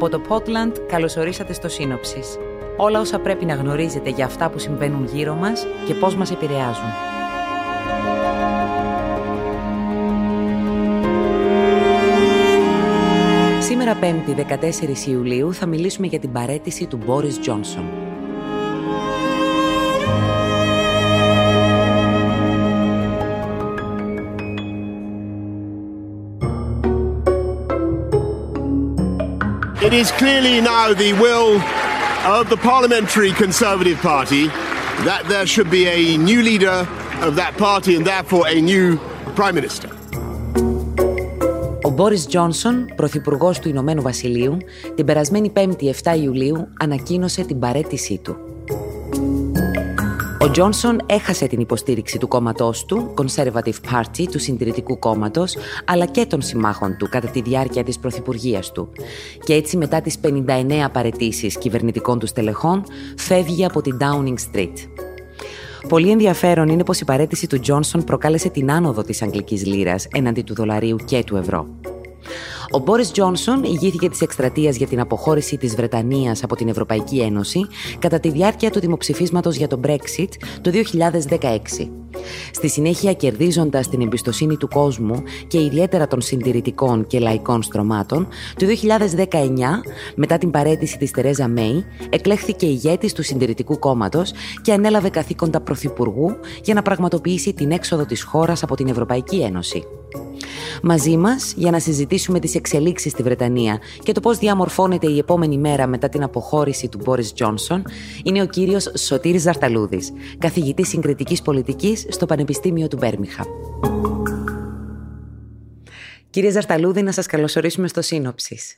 Από το Portland καλωσορίσατε στο Σύνοψης. Όλα όσα πρέπει να γνωρίζετε για αυτά που συμβαίνουν γύρω μας και πώς μας επηρεάζουν. Σήμερα 5η 14 Ιουλίου θα μιλήσουμε για την παρέτηση του Μπόρις Τζόνσον. It is clearly now the will of the Parliamentary Conservative Party that there should be a new leader of that party and therefore a new Prime Minister. Ο Μπόρις Τζόνσον, πρωθυπουργός του Ηνωμένου Βασιλείου, την περασμένη 5η 7 Ιουλίου ανακοίνωσε την παρέτησή του. Ο Τζόνσον έχασε την υποστήριξη του κόμματός του, Conservative Party, του Συντηρητικού Κόμματος, αλλά και των συμμάχων του κατά τη διάρκεια της πρωθυπουργίας του. Και έτσι μετά τις 59 παρετήσεις κυβερνητικών του στελεχών, φεύγει από την Downing Street. Πολύ ενδιαφέρον είναι πως η παρέτηση του Τζόνσον προκάλεσε την άνοδο της αγγλικής λύρας εναντί του δολαρίου και του ευρώ. Ο Μπόρις Τζόνσον ηγήθηκε της εκστρατείας για την αποχώρηση της Βρετανίας από την Ευρωπαϊκή Ένωση κατά τη διάρκεια του δημοψηφίσματος για το Brexit το 2016. Στη συνέχεια, κερδίζοντας την εμπιστοσύνη του κόσμου και ιδιαίτερα των συντηρητικών και λαϊκών στρωμάτων, το 2019, μετά την παρέτηση της Τερέζα Μέη, εκλέχθηκε ηγέτης του Συντηρητικού Κόμματος και ανέλαβε καθήκοντα πρωθυπουργού για να πραγματοποιήσει την έξοδο της χώρας από την Ευρωπαϊκή Ένωση. Μαζί μας για να συζητήσουμε τις εξελίξεις στη Βρετανία και το πώς διαμορφώνεται η επόμενη μέρα μετά την αποχώρηση του Μπόρις Τζόνσον είναι ο κύριος Σωτήρης Ζαρταλούδης, καθηγητής συγκριτικής πολιτικής στο Πανεπιστήμιο του Μπέρμιχα. Κύριε Ζαρταλούδη, να σας καλωσορίσουμε στο Σύνοψης.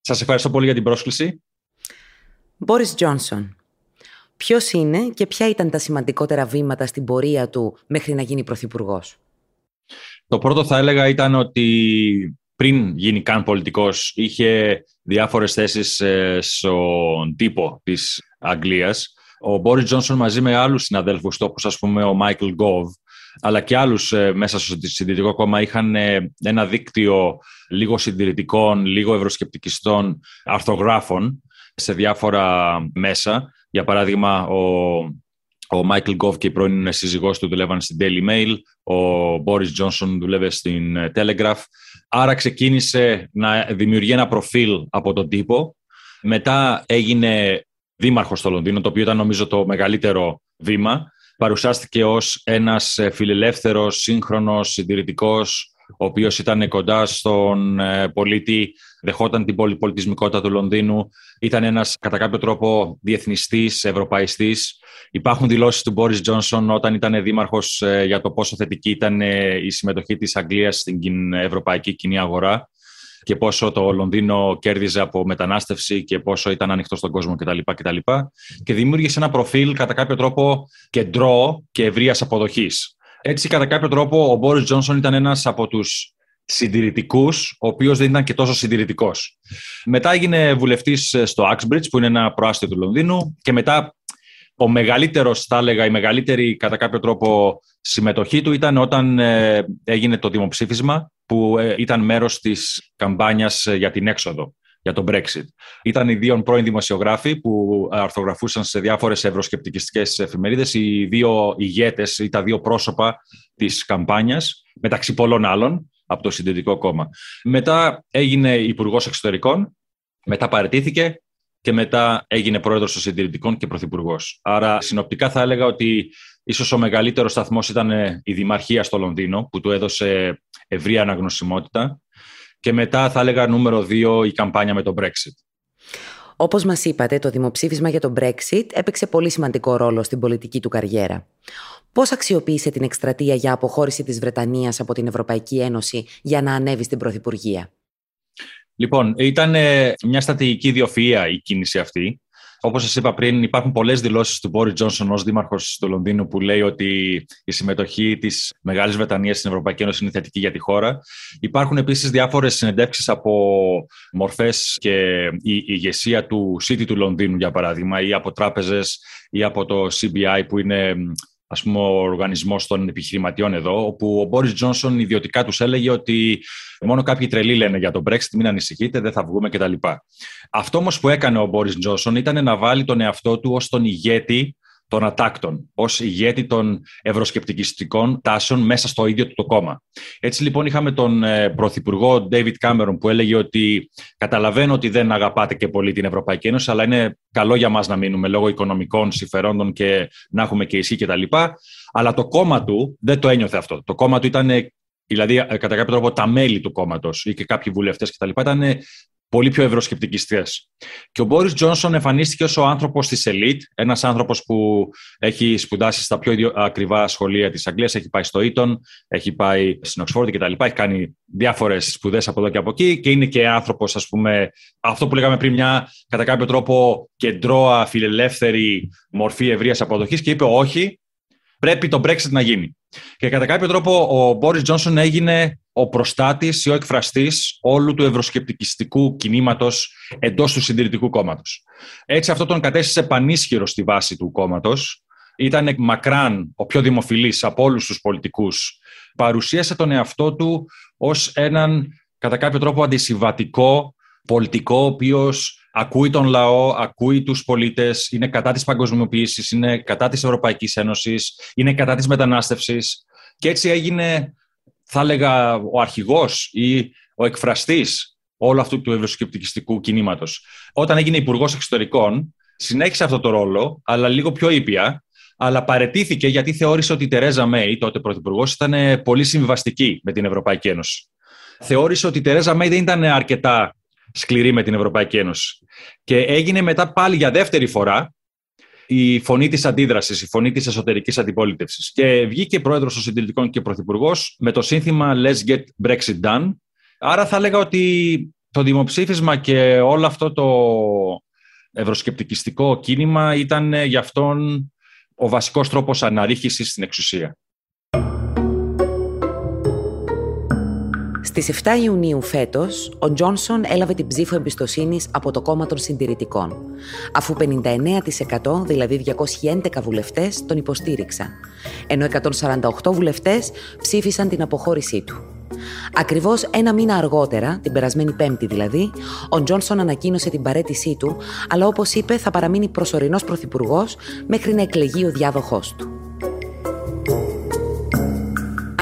Σας ευχαριστώ πολύ για την πρόσκληση. Μπόρις Τζόνσον. Ποιος είναι και ποια ήταν τα σημαντικότερα βήματα στην πορεία του μέχρι να γίνει πρωθυπουργός; Το πρώτο θα έλεγα ήταν ότι πριν γίνει καν πολιτικός είχε διάφορες θέσεις ε, στον τύπο της Αγγλίας. Ο Μπόρις Τζόνσον μαζί με άλλους συναδέλφους, όπως ας πούμε ο Μάικλ Γκόβ, αλλά και άλλους ε, μέσα στο συντηρητικό κόμμα είχαν ε, ένα δίκτυο λίγο συντηρητικών, λίγο ευρωσκεπτικιστών αρθρογράφων σε διάφορα μέσα. Για παράδειγμα, ο ο Μάικλ Γκόβ και η πρώην σύζυγός του δουλεύαν στην Daily Mail. Ο Μπόρις Τζόνσον δούλευε στην ε, Telegraph. Άρα ξεκίνησε να δημιουργεί ένα προφίλ από τον τύπο. Μετά έγινε δήμαρχος στο Λονδίνο, το οποίο ήταν νομίζω το μεγαλύτερο βήμα. Παρουσιάστηκε ως ένας ε, φιλελεύθερος, σύγχρονος, συντηρητικός, ο οποίος ήταν κοντά στον ε, πολίτη, δεχόταν την πολυπολιτισμικότητα του Λονδίνου, ήταν ένας κατά κάποιο τρόπο διεθνιστής, ευρωπαϊστής. Υπάρχουν δηλώσεις του Μπόρις Τζόνσον όταν ήταν δήμαρχος ε, για το πόσο θετική ήταν ε, η συμμετοχή της Αγγλίας στην ευρωπαϊκή κοινή αγορά και πόσο το Λονδίνο κέρδιζε από μετανάστευση και πόσο ήταν ανοιχτό στον κόσμο κτλ. κτλ. Και δημιούργησε ένα προφίλ κατά κάποιο τρόπο κεντρό και ευρείας αποδοχής. Έτσι, κατά κάποιο τρόπο, ο Μπόρις Τζόνσον ήταν ένας από τους συντηρητικούς, ο οποίος δεν ήταν και τόσο συντηρητικός. Μετά έγινε βουλευτής στο Axbridge, που είναι ένα προάστιο του Λονδίνου, και μετά ο μεγαλύτερος, θα έλεγα, η μεγαλύτερη κατά κάποιο τρόπο συμμετοχή του ήταν όταν ε, έγινε το δημοψήφισμα, που ε, ήταν μέρος της καμπάνιας ε, για την έξοδο για τον Brexit. Ήταν οι δύο πρώην δημοσιογράφοι που αρθογραφούσαν σε διάφορες ευρωσκεπτικιστικές εφημερίδες, οι δύο ηγέτες ή τα δύο πρόσωπα της καμπάνιας, μεταξύ πολλών άλλων από το Συντηρητικό Κόμμα. Μετά έγινε Υπουργός Εξωτερικών, μετά παρετήθηκε και μετά έγινε πρόεδρος των Συντηρητικών και Πρωθυπουργός. Άρα, συνοπτικά θα έλεγα ότι ίσως ο μεγαλύτερος σταθμός ήταν η Δημαρχία στο Λονδίνο, που του έδωσε ευρία αναγνωσιμότητα. Και μετά θα έλεγα νούμερο δύο η καμπάνια με το Brexit. Όπως μας είπατε, το δημοψήφισμα για το Brexit έπαιξε πολύ σημαντικό ρόλο στην πολιτική του καριέρα. Πώς αξιοποίησε την εκστρατεία για αποχώρηση της Βρετανίας από την Ευρωπαϊκή Ένωση για να ανέβει στην Πρωθυπουργία; Λοιπόν, ήταν ε, μια στρατηγική ιδιοφυΐα η κίνηση αυτή. Όπως σας είπα πριν, υπάρχουν πολλές δηλώσεις του Μπόρι Τζόνσον ως δήμαρχος του Λονδίνου που λέει ότι η συμμετοχή της Μεγάλης Βρετανίας στην Ευρωπαϊκή Ένωση είναι θετική για τη χώρα. Υπάρχουν επίσης διάφορες συνεντεύξεις από μορφές και η ηγεσία του City του Λονδίνου, για παράδειγμα, ή από τράπεζες ή από το CBI, που είναι ας πούμε, ο οργανισμός των επιχειρηματιών εδώ, όπου ο Μπόρις Τζόνσον ιδιωτικά τους έλεγε ότι μόνο κάποιοι τρελοί λένε για τον Brexit, μην ανησυχείτε, δεν θα βγούμε κτλ. Αυτό όμως που έκανε ο Μπόρις Τζόνσον ήταν να βάλει τον εαυτό του ως τον ηγέτη των ατάκτων, ως ηγέτη των ευρωσκεπτικιστικών τάσεων μέσα στο ίδιο του το κόμμα. Έτσι λοιπόν είχαμε τον ε, Πρωθυπουργό David Cameron που έλεγε ότι καταλαβαίνω ότι δεν αγαπάτε και πολύ την Ευρωπαϊκή Ένωση, αλλά είναι καλό για μας να μείνουμε λόγω οικονομικών συμφερόντων και να έχουμε και ισχύ κτλ. Αλλά το κόμμα του δεν το ένιωθε αυτό. Το κόμμα του ήταν Δηλαδή, ε, κατά κάποιο τρόπο, τα μέλη του κόμματος ή και κάποιοι βουλευτές κτλ. ήταν πολύ πιο ευρωσκεπτικιστές. Και ο Μπόρις Τζόνσον εμφανίστηκε ως ο άνθρωπος της ελίτ, ένας άνθρωπος που έχει σπουδάσει στα πιο ακριβά σχολεία της Αγγλίας, έχει πάει στο Ήτον, έχει πάει στην Οξφόρδη κτλ. Έχει κάνει διάφορες σπουδές από εδώ και από εκεί και είναι και άνθρωπος, ας πούμε, αυτό που λέγαμε πριν, μια κατά κάποιο τρόπο κεντρώα, φιλελεύθερη μορφή ευρείας αποδοχής και είπε όχι, πρέπει το Brexit να γίνει. Και κατά κάποιο τρόπο ο Μπόρι Τζόνσον έγινε ο προστάτης ή ο εκφραστής όλου του ευρωσκεπτικιστικού κινήματος εντός του συντηρητικού κόμματος. Έτσι, αυτό τον κατέστησε πανίσχυρο στη βάση του κόμματος. Ήταν μακράν ο πιο δημοφιλής από όλους τους πολιτικούς. Παρουσίασε τον εαυτό του ως έναν κατά κάποιο τρόπο αντισυμβατικό πολιτικό, ο οποίος ακούει τον λαό, ακούει τους πολίτες, είναι κατά της παγκοσμιοποίησης, είναι κατά της Ευρωπαϊκής Ένωσης, είναι κατά της μετανάστευσης. Και έτσι έγινε, θα έλεγα, ο αρχηγός ή ο εκφραστής όλου αυτού του ευρωσκεπτικιστικού κινήματος. Όταν έγινε υπουργός Εξωτερικών, συνέχισε αυτό το ρόλο, αλλά λίγο πιο ήπια, αλλά παρετήθηκε γιατί θεώρησε ότι η Τερέζα Μέη, τότε πρωθυπουργός, ήταν πολύ συμβαστική με την Ευρωπαϊκή Ένωση. Θεώρησε ότι η Τερέζα Μέη δεν ήταν αρκετά σκληρή με την Ευρωπαϊκή Ένωση. Και έγινε μετά πάλι για δεύτερη φορά η φωνή της αντίδρασης, η φωνή της εσωτερικής αντιπολίτευσης. Και βγήκε πρόεδρος των συντηρητικών και πρωθυπουργός με το σύνθημα «Let's get Brexit done». Άρα θα έλεγα ότι το δημοψήφισμα και όλο αυτό το ευρωσκεπτικιστικό κίνημα ήταν για αυτόν ο βασικός τρόπος αναρρίχησης στην εξουσία. Στις 7 Ιουνίου φέτος, ο Τζόνσον έλαβε την ψήφο εμπιστοσύνης από το κόμμα των συντηρητικών, αφού 59% δηλαδή 211 βουλευτές τον υποστήριξαν, ενώ 148 βουλευτές ψήφισαν την αποχώρησή του. Ακριβώς ένα μήνα αργότερα, την περασμένη Πέμπτη δηλαδή, ο Τζόνσον ανακοίνωσε την παρέτησή του, αλλά όπως είπε θα παραμείνει προσωρινός πρωθυπουργός μέχρι να εκλεγεί ο διάδοχός του.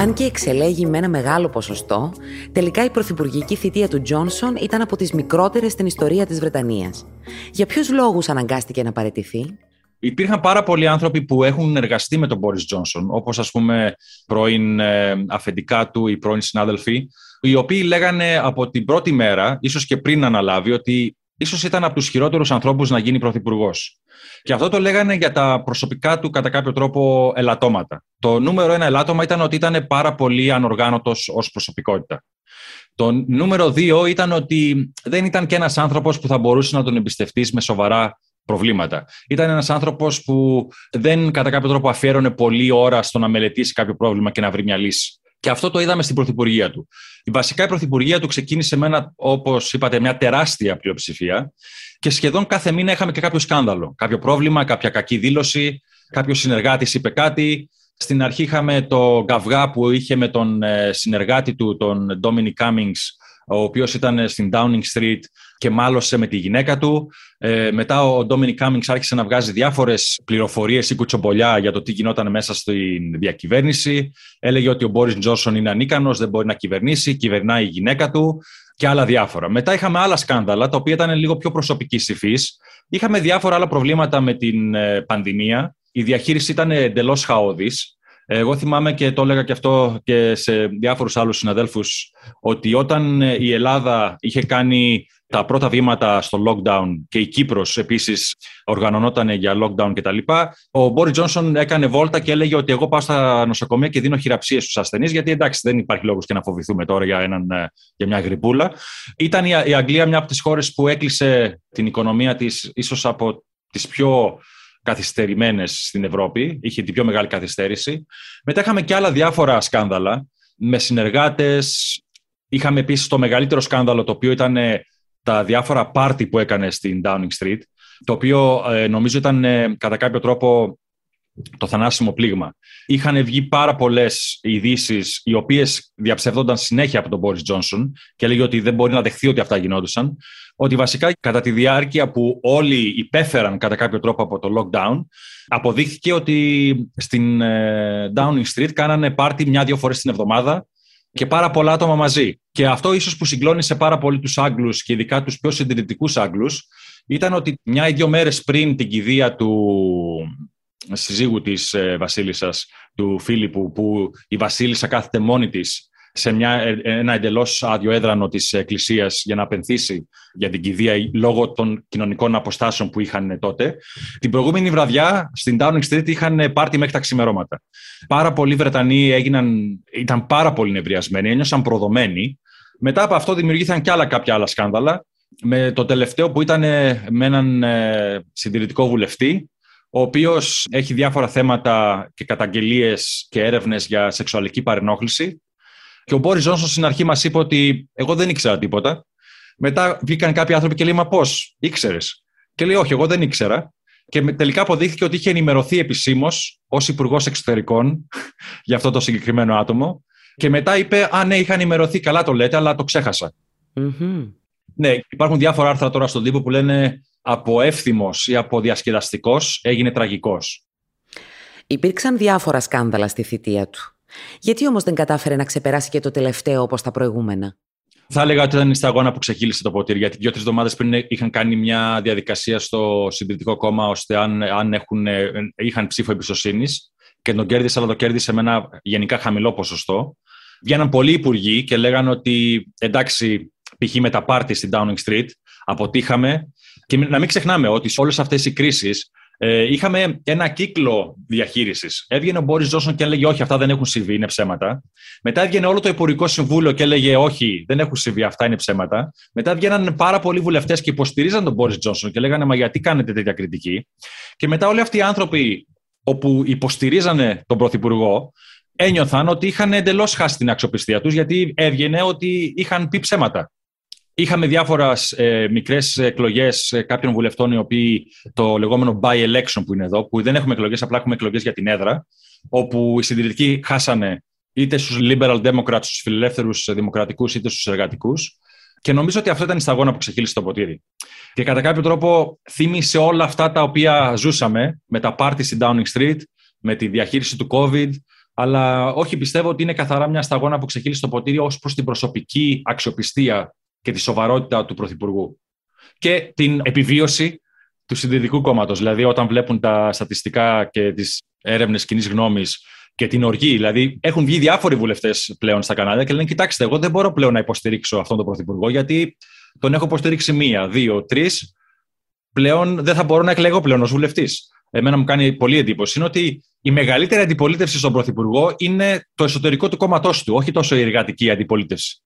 Αν και εξελέγει με ένα μεγάλο ποσοστό, τελικά η πρωθυπουργική θητεία του Τζόνσον ήταν από τις μικρότερες στην ιστορία της Βρετανίας. Για ποιους λόγους αναγκάστηκε να παραιτηθεί, Υπήρχαν πάρα πολλοί άνθρωποι που έχουν εργαστεί με τον Μπόρις Τζόνσον, όπως ας πούμε πρώην ε, αφεντικά του ή πρώην συνάδελφοι, οι οποίοι λέγανε από την πρώτη μέρα, ίσως και πριν αναλάβει, ότι ίσως ήταν από τους χειρότερους ανθρώπους να γίνει πρωθυπουργός. Και αυτό το λέγανε για τα προσωπικά του κατά κάποιο τρόπο ελαττώματα. Το νούμερο ένα ελάττωμα ήταν ότι ήταν πάρα πολύ ανοργάνωτος ως προσωπικότητα. Το νούμερο δύο ήταν ότι δεν ήταν και ένας άνθρωπος που θα μπορούσε να τον εμπιστευτείς με σοβαρά προβλήματα. Ήταν ένας άνθρωπος που δεν κατά κάποιο τρόπο αφιέρωνε πολλή ώρα στο να μελετήσει κάποιο πρόβλημα και να βρει μια λύση. Και αυτό το είδαμε στην Πρωθυπουργία του. Η βασικά η Πρωθυπουργία του ξεκίνησε με ένα, όπως είπατε, μια τεράστια πλειοψηφία και σχεδόν κάθε μήνα είχαμε και κάποιο σκάνδαλο. Κάποιο πρόβλημα, κάποια κακή δήλωση, κάποιος συνεργάτης είπε κάτι. Στην αρχή είχαμε το γκαυγά που είχε με τον ε, συνεργάτη του, τον Dominic Cummings, ο οποίος ήταν στην Downing Street και μάλωσε με τη γυναίκα του. Ε, μετά ο Ντόμινι Κάμινγκ άρχισε να βγάζει διάφορες πληροφορίες ή κουτσομπολιά για το τι γινόταν μέσα στην διακυβέρνηση. Έλεγε ότι ο Μπόρι Τζόνσον είναι ανίκανος, δεν μπορεί να κυβερνήσει, κυβερνάει η γυναίκα του και άλλα διάφορα. Μετά είχαμε άλλα σκάνδαλα, τα οποία ήταν λίγο πιο προσωπική υφής. Είχαμε διάφορα άλλα προβλήματα με την ε, πανδημία. Η διαχείριση ήταν εντελώς χαόδης. Εγώ θυμάμαι και το έλεγα και αυτό και σε διάφορους άλλους συναδέλφους ότι όταν ε, η Ελλάδα είχε κάνει τα πρώτα βήματα στο lockdown και η Κύπρος επίσης οργανωνόταν για lockdown κτλ. Ο Μπόρις Τζόνσον έκανε βόλτα και έλεγε ότι εγώ πάω στα νοσοκομεία και δίνω χειραψίες στους ασθενείς γιατί εντάξει δεν υπάρχει λόγος και να φοβηθούμε τώρα για, έναν, ε, για μια γρυπούλα. Ήταν η Αγγλία μια από τις χώρες που έκλεισε την οικονομία της ίσως από τις πιο καθυστερημένες στην Ευρώπη. Είχε την πιο μεγάλη καθυστέρηση. Μετά είχαμε και άλλα διάφορα σκάνδαλα με συνεργάτες. Είχαμε επίσης το μεγαλύτερο σκάνδαλο, το οποίο ήταν ε, τα διάφορα πάρτι που έκανε στην Downing Street, το οποίο ε, νομίζω ήταν ε, κατά κάποιο τρόπο το θανάσιμο πλήγμα. Είχαν βγει πάρα πολλές ειδήσεις, οι οποίες διαψεύδονταν συνέχεια από τον Μπόρι Τζόνσον και έλεγε ότι δεν μπορεί να δεχθεί ότι αυτά γινόντουσαν. Ότι βασικά κατά τη διάρκεια που όλοι υπέφεραν κατά κάποιο τρόπο από το lockdown, αποδείχθηκε ότι στην ε, Downing Street κάνανε πάρτι μια-δύο φορές την εβδομάδα και πάρα πολλά άτομα μαζί. Και αυτό ίσως που συγκλώνησε πάρα πολύ τους Άγγλους και ειδικά τους πιο συντηρητικούς Άγγλους, ήταν ότι μια ή δύο μέρες πριν την κηδεία του συζύγου της ε, βασίλισσας, του Φίλιππου, που η βασίλισσα κάθεται μόνη της σε μια, ε, ένα εντελώς άδειο έδρανο της Εκκλησίας για να απενθήσει για την κηδεία λόγω των κοινωνικών αποστάσεων που είχαν τότε. Την προηγούμενη βραδιά στην Downing Street είχαν πάρτι μέχρι τα ξημερώματα. Πάρα πολλοί Βρετανοί έγιναν, ήταν πάρα πολύ νευριασμένοι, ένιωσαν προδομένοι. Μετά από αυτό δημιουργήθηκαν και άλλα κάποια άλλα σκάνδαλα. Με το τελευταίο που ήταν με έναν ε, συντηρητικό βουλευτή, ο οποίος έχει διάφορα θέματα και καταγγελίες και έρευνες για σεξουαλική παρενόχληση. Και ο Μπόρις Τζόνσον στην αρχή μας είπε ότι εγώ δεν ήξερα τίποτα. Μετά βγήκαν κάποιοι άνθρωποι και λέει: Μα πώς, ήξερες. Και λέει: Όχι, εγώ δεν ήξερα. Και τελικά αποδείχθηκε ότι είχε ενημερωθεί επισήμως ως Υπουργός Εξωτερικών για αυτό το συγκεκριμένο άτομο. Και μετά είπε: Α, ναι, είχα ενημερωθεί. Καλά το λέτε, αλλά το ξεχασα Ναι, υπάρχουν διάφορα άρθρα τώρα στον τύπο που λένε από εύθυμος ή από διασκεδαστικός έγινε τραγικός. Υπήρξαν διάφορα σκάνδαλα στη θητεία του. Γιατί όμως δεν κατάφερε να ξεπεράσει και το τελευταίο όπως τα προηγούμενα; Θα έλεγα ότι ήταν η σταγόνα που ξεχύλισε το ποτήρι. Γιατί δύο-τρει εβδομάδες πριν είχαν κάνει μια διαδικασία στο Συντηρητικό Κόμμα ώστε αν, αν έχουν, είχαν ψήφο εμπιστοσύνης και τον κέρδισε, αλλά το κέρδισε με ένα γενικά χαμηλό ποσοστό. Βγαίναν πολλοί υπουργοί και λέγανε ότι εντάξει, π.χ. με τα πάρτι στην Downing Street αποτύχαμε. Και να μην ξεχνάμε ότι σε όλες αυτές οι κρίσεις ε, είχαμε ένα κύκλο διαχείρισης. Έβγαινε ο Μπόρις Τζόνσον και έλεγε: Όχι, αυτά δεν έχουν συμβεί, είναι ψέματα. Μετά έβγαινε όλο το Υπουργικό Συμβούλιο και έλεγε: Όχι, δεν έχουν συμβεί, αυτά είναι ψέματα. Μετά βγαίναν πάρα πολλοί βουλευτές και υποστηρίζαν τον Μπόρις Τζόνσον και λέγανε: Μα γιατί κάνετε τέτοια κριτική. Και μετά όλοι αυτοί οι άνθρωποι όπου υποστηρίζανε τον Πρωθυπουργό ένιωθαν ότι είχαν εντελώς χάσει την αξιοπιστία τους γιατί έβγαινε ότι είχαν πει ψέματα. Είχαμε διάφορα ε, μικρές εκλογές ε, κάποιων βουλευτών, οι οποίοι το λεγόμενο by-election που είναι εδώ, που δεν έχουμε εκλογές, απλά έχουμε εκλογές για την έδρα, όπου οι συντηρητικοί χάσανε είτε στους liberal democrats, στους φιλελεύθερους δημοκρατικούς, είτε στους εργατικούς. Και νομίζω ότι αυτό ήταν η σταγόνα που ξεχύλισε το ποτήρι. Και κατά κάποιο τρόπο θύμισε όλα αυτά τα οποία ζούσαμε με τα πάρτι στην Downing Street, με τη διαχείριση του COVID, αλλά όχι πιστεύω ότι είναι καθαρά μια σταγόνα που ξεχύλισε το ποτήρι ως προς την προσωπική αξιοπιστία και τη σοβαρότητα του Πρωθυπουργού. Και την επιβίωση του συντηρητικού κόμματος. Δηλαδή, όταν βλέπουν τα στατιστικά και τις έρευνες κοινής γνώμης και την οργή. Δηλαδή, έχουν βγει διάφοροι βουλευτές πλέον στα κανάλια και λένε: Κοιτάξτε, εγώ δεν μπορώ πλέον να υποστηρίξω αυτόν τον Πρωθυπουργό, γιατί τον έχω υποστηρίξει μία, δύο, τρεις. Πλέον δεν θα μπορώ να εκλεγώ πλέον ως βουλευτής. Εμένα μου κάνει πολύ εντύπωση είναι ότι η μεγαλύτερη αντιπολίτευση στον Πρωθυπουργό είναι το εσωτερικό του κόμματός του, όχι τόσο η εργατική αντιπολίτευση.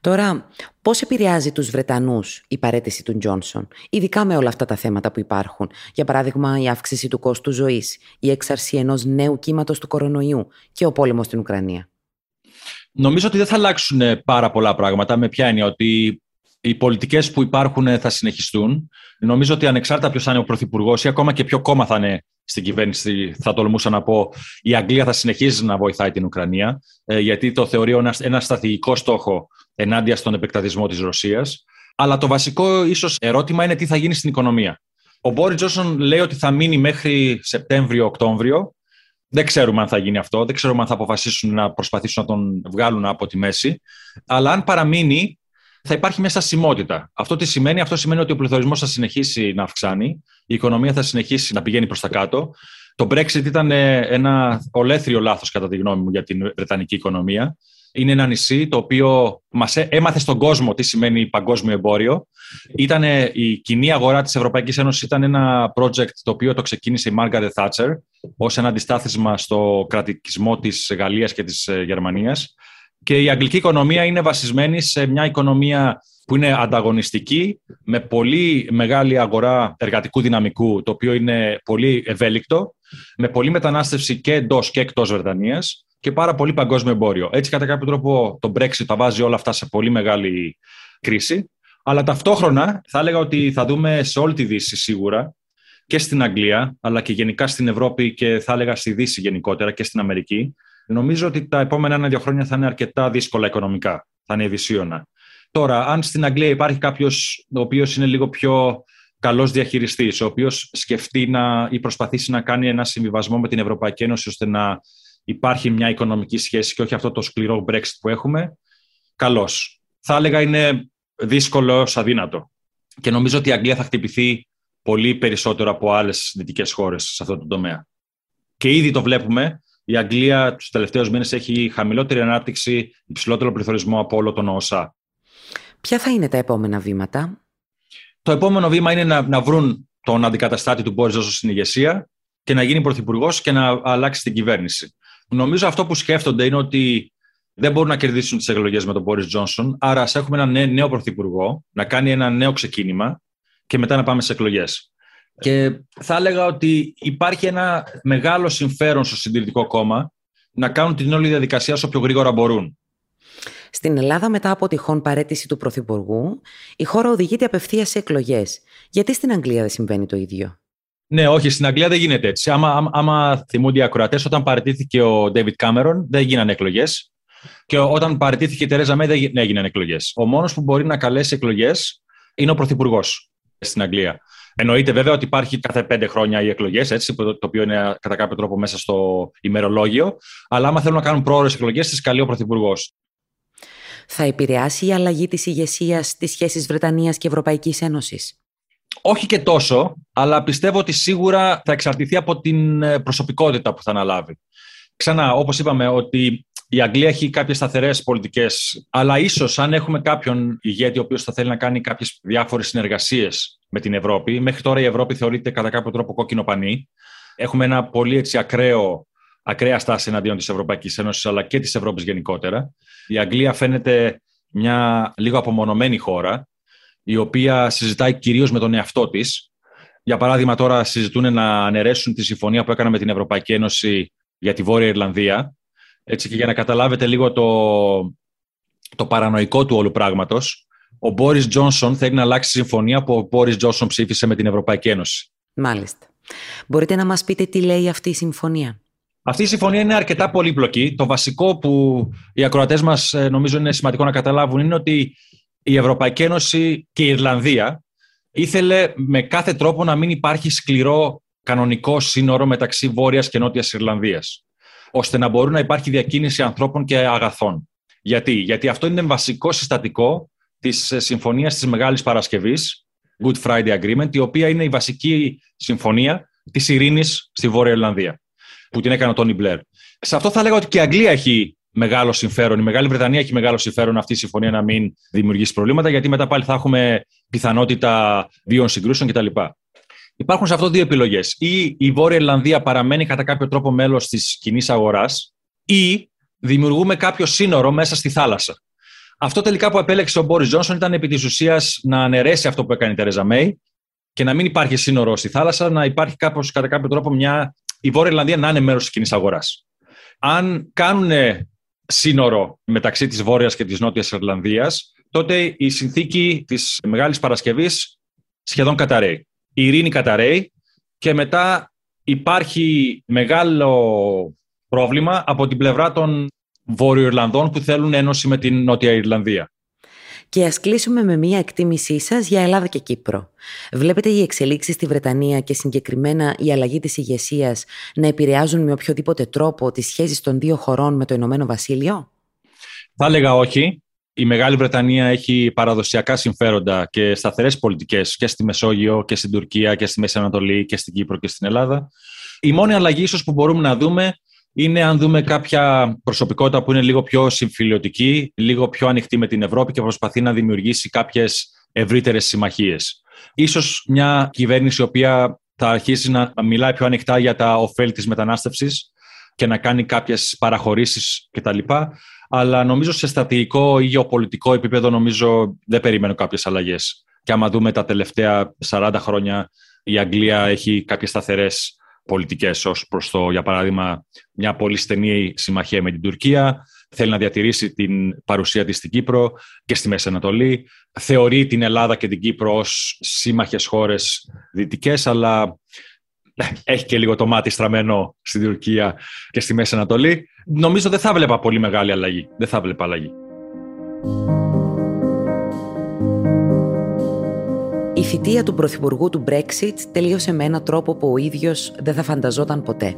Τώρα, πώς επηρεάζει τους Βρετανούς η παρέτηση του Τζόνσον, ειδικά με όλα αυτά τα θέματα που υπάρχουν, για παράδειγμα η αύξηση του κόστου ζωής, η έξαρση ενός νέου κύματος του κορονοϊού και ο πόλεμος στην Ουκρανία; Νομίζω ότι δεν θα αλλάξουν πάρα πολλά πράγματα. Με ποια έννοια; Ότι οι πολιτικές που υπάρχουν θα συνεχιστούν. Νομίζω ότι ανεξάρτητα ποιος θα είναι ο Πρωθυπουργός ή ακόμα και ποιο κόμμα θα είναι στην κυβέρνηση, θα τολμούσα να πω, η Αγγλία θα συνεχίζει να βοηθάει την Ουκρανία, ε, γιατί το θεωρεί ένας, ένα στρατηγικό στόχο ενάντια στον επεκτατισμό της Ρωσίας. Αλλά το βασικό ίσως ερώτημα είναι τι θα γίνει στην οικονομία. Ο Μπόρις Τζόνσον λέει ότι θα μείνει μέχρι Σεπτέμβριο-Οκτώβριο. Δεν ξέρουμε αν θα γίνει αυτό. Δεν ξέρουμε αν θα αποφασίσουν να προσπαθήσουν να τον βγάλουν από τη μέση. Αλλά αν παραμείνει, θα υπάρχει μια στασιμότητα. Αυτό τι σημαίνει, αυτό σημαίνει ότι ο πληθωρισμός θα συνεχίσει να αυξάνει, η οικονομία θα συνεχίσει να πηγαίνει προς τα κάτω. Το Brexit ήταν ένα ολέθριο λάθος, κατά τη γνώμη μου, για την Βρετανική οικονομία είναι ένα νησί το οποίο μας έμαθε στον κόσμο τι σημαίνει παγκόσμιο εμπόριο. Ήταν η κοινή αγορά της Ευρωπαϊκής Ένωσης ήταν ένα project το οποίο το ξεκίνησε η Margaret Thatcher ως ένα αντιστάθισμα στο κρατικισμό της Γαλλίας και της ε, Γερμανίας. Και η αγγλική οικονομία είναι βασισμένη σε μια οικονομία που είναι ανταγωνιστική, με πολύ μεγάλη αγορά εργατικού δυναμικού, το οποίο είναι πολύ ευέλικτο, με πολλή μετανάστευση και εντός και εκτός Βρετανίας και πάρα πολύ παγκόσμιο εμπόριο. Έτσι, κατά κάποιο τρόπο, το Brexit τα βάζει όλα αυτά σε πολύ μεγάλη κρίση. Αλλά ταυτόχρονα θα έλεγα ότι θα δούμε σε όλη τη Δύση σίγουρα και στην Αγγλία, αλλά και γενικά στην Ευρώπη και θα έλεγα στη Δύση γενικότερα και στην Αμερική, νομίζω ότι τα επόμενα ένα-δύο χρόνια θα είναι αρκετά δύσκολα οικονομικά. Θα είναι ευησίωνα. Τώρα, αν στην Αγγλία υπάρχει κάποιος ο οποίος είναι λίγο πιο καλός διαχειριστής, ο οποίος σκεφτεί να, ή προσπαθήσει να κάνει ένα συμβιβασμό με την Ευρωπαϊκή Ένωση ώστε να υπάρχει μια οικονομική σχέση και όχι αυτό το σκληρό Brexit που έχουμε, καλώς. Θα έλεγα είναι δύσκολο, αδύνατο. Και νομίζω ότι η Αγγλία θα χτυπηθεί πολύ περισσότερο από άλλες δυτικές χώρες σε αυτό το τομέα. Και ήδη το βλέπουμε. Η Αγγλία τους τελευταίους μήνες έχει χαμηλότερη ανάπτυξη, υψηλότερο πληθωρισμό από όλο τον ΟΣΑ. Ποια θα είναι τα επόμενα βήματα; Το επόμενο βήμα είναι να, να βρουν τον αντικαταστάτη του Μπόρις Τζόνσον στην ηγεσία και να γίνει πρωθυπουργός και να αλλάξει την κυβέρνηση. Νομίζω αυτό που σκέφτονται είναι ότι δεν μπορούν να κερδίσουν τις εκλογές με τον Μπόρι Τζόνσον. Άρα, ας έχουμε ένα νέο πρωθυπουργό, να κάνει ένα νέο ξεκίνημα και μετά να πάμε σε εκλογές. Και θα έλεγα ότι υπάρχει ένα μεγάλο συμφέρον στο Συντηρητικό Κόμμα να κάνουν την όλη διαδικασία όσο πιο γρήγορα μπορούν. Στην Ελλάδα, μετά από τυχόν παρέτηση του Πρωθυπουργού, η χώρα οδηγείται απευθείας σε εκλογές. Γιατί στην Αγγλία δεν συμβαίνει το ίδιο; Ναι, όχι, στην Αγγλία δεν γίνεται έτσι. Άμα, άμα, άμα θυμούνται οι ακροατές, όταν παραιτήθηκε ο David Κάμερον, δεν έγιναν εκλογές. Και όταν παραιτήθηκε η Τερέζα Μέη, δεν έγιναν εκλογές. Ο μόνος που μπορεί να καλέσει εκλογές είναι ο Πρωθυπουργός στην Αγγλία. Εννοείται βέβαια ότι υπάρχει κάθε πέντε χρόνια οι εκλογές, το οποίο είναι κατά κάποιο τρόπο μέσα στο ημερολόγιο. Αλλά άμα θέλουν να κάνουν πρόορε εκλογές, τις καλεί ο Πρωθυπουργός. Θα επηρεάσει η αλλαγή της ηγεσίας τη σχέση Βρετανίας και Ευρωπαϊκής Ένωσης; Όχι και τόσο, αλλά πιστεύω ότι σίγουρα θα εξαρτηθεί από την ε, προσωπικότητα που θα αναλάβει. Ξανά, όπως είπαμε, ότι η Αγγλία έχει κάποιες σταθερές πολιτικές, αλλά ίσως αν έχουμε κάποιον ηγέτη ο οποίος θα θέλει να κάνει κάποιες διάφορες συνεργασίες με την Ευρώπη, μέχρι τώρα η Ευρώπη θεωρείται κατά κάποιο τρόπο κόκκινο πανί. Έχουμε ένα πολύ έτσι ακραίο, ακραία στάση εναντίον της Ευρωπαϊκής Ένωσης αλλά και της Ευρώπης γενικότερα. Η Αγγλία φαίνεται μια λίγο απομονωμένη χώρα, η οποία συζητάει κυρίως με τον εαυτό της. Για παράδειγμα, τώρα συζητούν να αναιρέσουν τη συμφωνία που έκανα με την Ευρωπαϊκή Ένωση για τη Βόρεια Ιρλανδία, έτσι και για να καταλάβετε λίγο το, το παρανοϊκό του όλου πράγματος, ο Μπόρις Τζόνσον θέλει να αλλάξει συμφωνία που ο Μπόρις Τζόνσον ψήφισε με την Ευρωπαϊκή Ένωση. Μάλιστα. Μπορείτε να μας πείτε τι λέει αυτή η συμφωνία; Αυτή η συμφωνία είναι αρκετά πολύπλοκη. Το βασικό που οι ακροατές μας ε, νομίζω είναι σημαντικό να καταλάβουν είναι ότι η Ευρωπαϊκή Ένωση και η Ιρλανδία ήθελε με κάθε τρόπο να μην υπάρχει σκληρό κανονικό σύνορο μεταξύ Βόρειας και Νότιας Ιρλανδίας ώστε να μπορούν να υπάρχει διακίνηση ανθρώπων και αγαθών. Γιατί, Γιατί αυτό είναι βασικό συστατικό της ε, συμφωνίας της Μεγάλης Παρασκευής, Good Friday Agreement, η οποία είναι η βασική συμφωνία της ειρήνης στη Βόρεια Ιρλανδία, που την έκανε ο Τόνι Μπλερ. Σε αυτό θα λέγα ότι και η Αγγλία έχει μεγάλο συμφέρον, η Μεγάλη Βρετανία έχει μεγάλο συμφέρον αυτή η συμφωνία να μην δημιουργήσει προβλήματα, γιατί μετά πάλι θα έχουμε πιθανότητα βίων συγκρούσεων κτλ. Υπάρχουν σε αυτό δύο επιλογές. Ή η Βόρεια Ιρλανδία παραμένει κατά κάποιο τρόπο μέλος της κοινή αγοράς, ή δημιουργούμε κάποιο σύνορο μέσα στη θάλασσα. Αυτό τελικά που επέλεξε ο Μπόρις Τζόνσον ήταν επί της ουσίας να αναιρέσει αυτό που έκανε η Τερέζα Μέη και να μην υπάρχει σύνορο στη θάλασσα, να υπάρχει κάπως, κατά κάποιο τρόπο μια. η Βόρεια Ιρλανδία να είναι μέρος της κοινής αγοράς. Αν κάνουν σύνορο μεταξύ της Βόρειας και της Νότιας Ιρλανδίας, τότε η συνθήκη της Μεγάλης Παρασκευής σχεδόν καταραίει η ειρήνη καταραίει και μετά υπάρχει μεγάλο πρόβλημα από την πλευρά των Βόρειο Ιρλανδών που θέλουν ένωση με την Νότια Ιρλανδία. Και ας κλείσουμε με μία εκτίμησή σας για Ελλάδα και Κύπρο. Βλέπετε οι εξελίξεις στη Βρετανία και συγκεκριμένα η αλλαγή της ηγεσίας να επηρεάζουν με οποιοδήποτε τρόπο τις σχέσεις των δύο χωρών με το Ηνωμένο Βασίλειο; Θα έλεγα όχι η Μεγάλη Βρετανία έχει παραδοσιακά συμφέροντα και σταθερές πολιτικές και στη Μεσόγειο και στην Τουρκία και στη Μέση Ανατολή και στην Κύπρο και στην Ελλάδα. Η μόνη αλλαγή ίσως που μπορούμε να δούμε είναι αν δούμε κάποια προσωπικότητα που είναι λίγο πιο συμφιλιωτική, λίγο πιο ανοιχτή με την Ευρώπη και προσπαθεί να δημιουργήσει κάποιες ευρύτερες συμμαχίες. Ίσως μια κυβέρνηση η οποία θα αρχίσει να μιλάει πιο ανοιχτά για τα ωφέλη της μετανάστευσης και να κάνει κάποιες παραχωρήσεις κτλ αλλά νομίζω σε στρατηγικό ή γεωπολιτικό επίπεδο νομίζω δεν περιμένω κάποιες αλλαγές. Και άμα δούμε τα τελευταία 40 χρόνια η Αγγλία έχει κάποιες σταθερές πολιτικές ως προς το, για παράδειγμα, μια πολύ στενή συμμαχία με την Τουρκία, θέλει να διατηρήσει την παρουσία της στην Κύπρο και στη Μέση Ανατολή. Θεωρεί την Ελλάδα και την Κύπρο ως σύμμαχες χώρες δυτικές, αλλά έχει και λίγο το μάτι στραμμένο στην Τουρκία και στη Μέση Ανατολή. Νομίζω δεν θα βλέπα πολύ μεγάλη αλλαγή. Δεν θα βλέπα αλλαγή. Θητεία του Πρωθυπουργού του Brexit τελείωσε με έναν τρόπο που ο ίδιος δεν θα φανταζόταν ποτέ.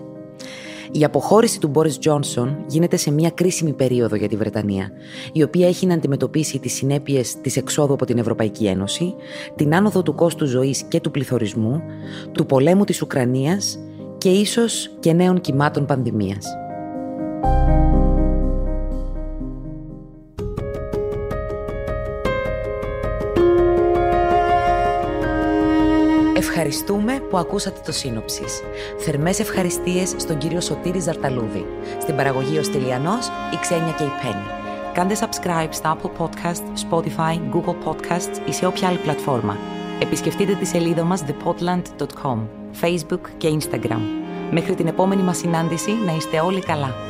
Η αποχώρηση του Μπόρις Τζόνσον γίνεται σε μια κρίσιμη περίοδο για τη Βρετανία, η οποία έχει να αντιμετωπίσει τις συνέπειες της εξόδου από την Ευρωπαϊκή Ένωση, την άνοδο του κόστου ζωής και του πληθωρισμού, του πολέμου της Ουκρανίας και ίσως και νέων κυμάτων πανδημίας. Ευχαριστούμε που ακούσατε το σύνοψης. Θερμές ευχαριστίες στον κύριο Σωτήρη Ζαρταλούδη. Στην παραγωγή ο Στυλιανός, η Ξένια και η Πέννη. Κάντε subscribe στα Apple Podcast, Spotify, Google Podcasts ή σε όποια άλλη πλατφόρμα. Επισκεφτείτε τη σελίδα μας thepodland.com, Facebook και Instagram. Μέχρι την επόμενη μας συνάντηση να είστε όλοι καλά.